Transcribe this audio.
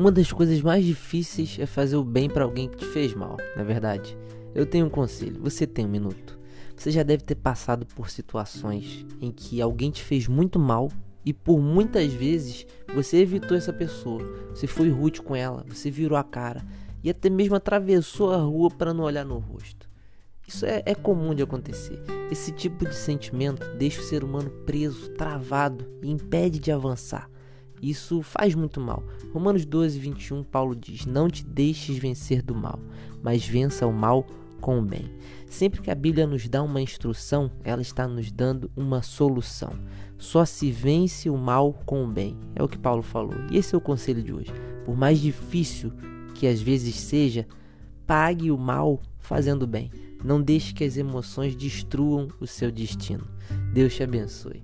Uma das coisas mais difíceis é fazer o bem para alguém que te fez mal, na é verdade. Eu tenho um conselho, você tem um minuto. Você já deve ter passado por situações em que alguém te fez muito mal e por muitas vezes você evitou essa pessoa. Você foi rude com ela, você virou a cara e até mesmo atravessou a rua para não olhar no rosto. Isso é, é, comum de acontecer. Esse tipo de sentimento deixa o ser humano preso, travado e impede de avançar. Isso faz muito mal. Romanos 12, 21, Paulo diz: Não te deixes vencer do mal, mas vença o mal com o bem. Sempre que a Bíblia nos dá uma instrução, ela está nos dando uma solução. Só se vence o mal com o bem. É o que Paulo falou. E esse é o conselho de hoje. Por mais difícil que às vezes seja, pague o mal fazendo bem. Não deixe que as emoções destruam o seu destino. Deus te abençoe.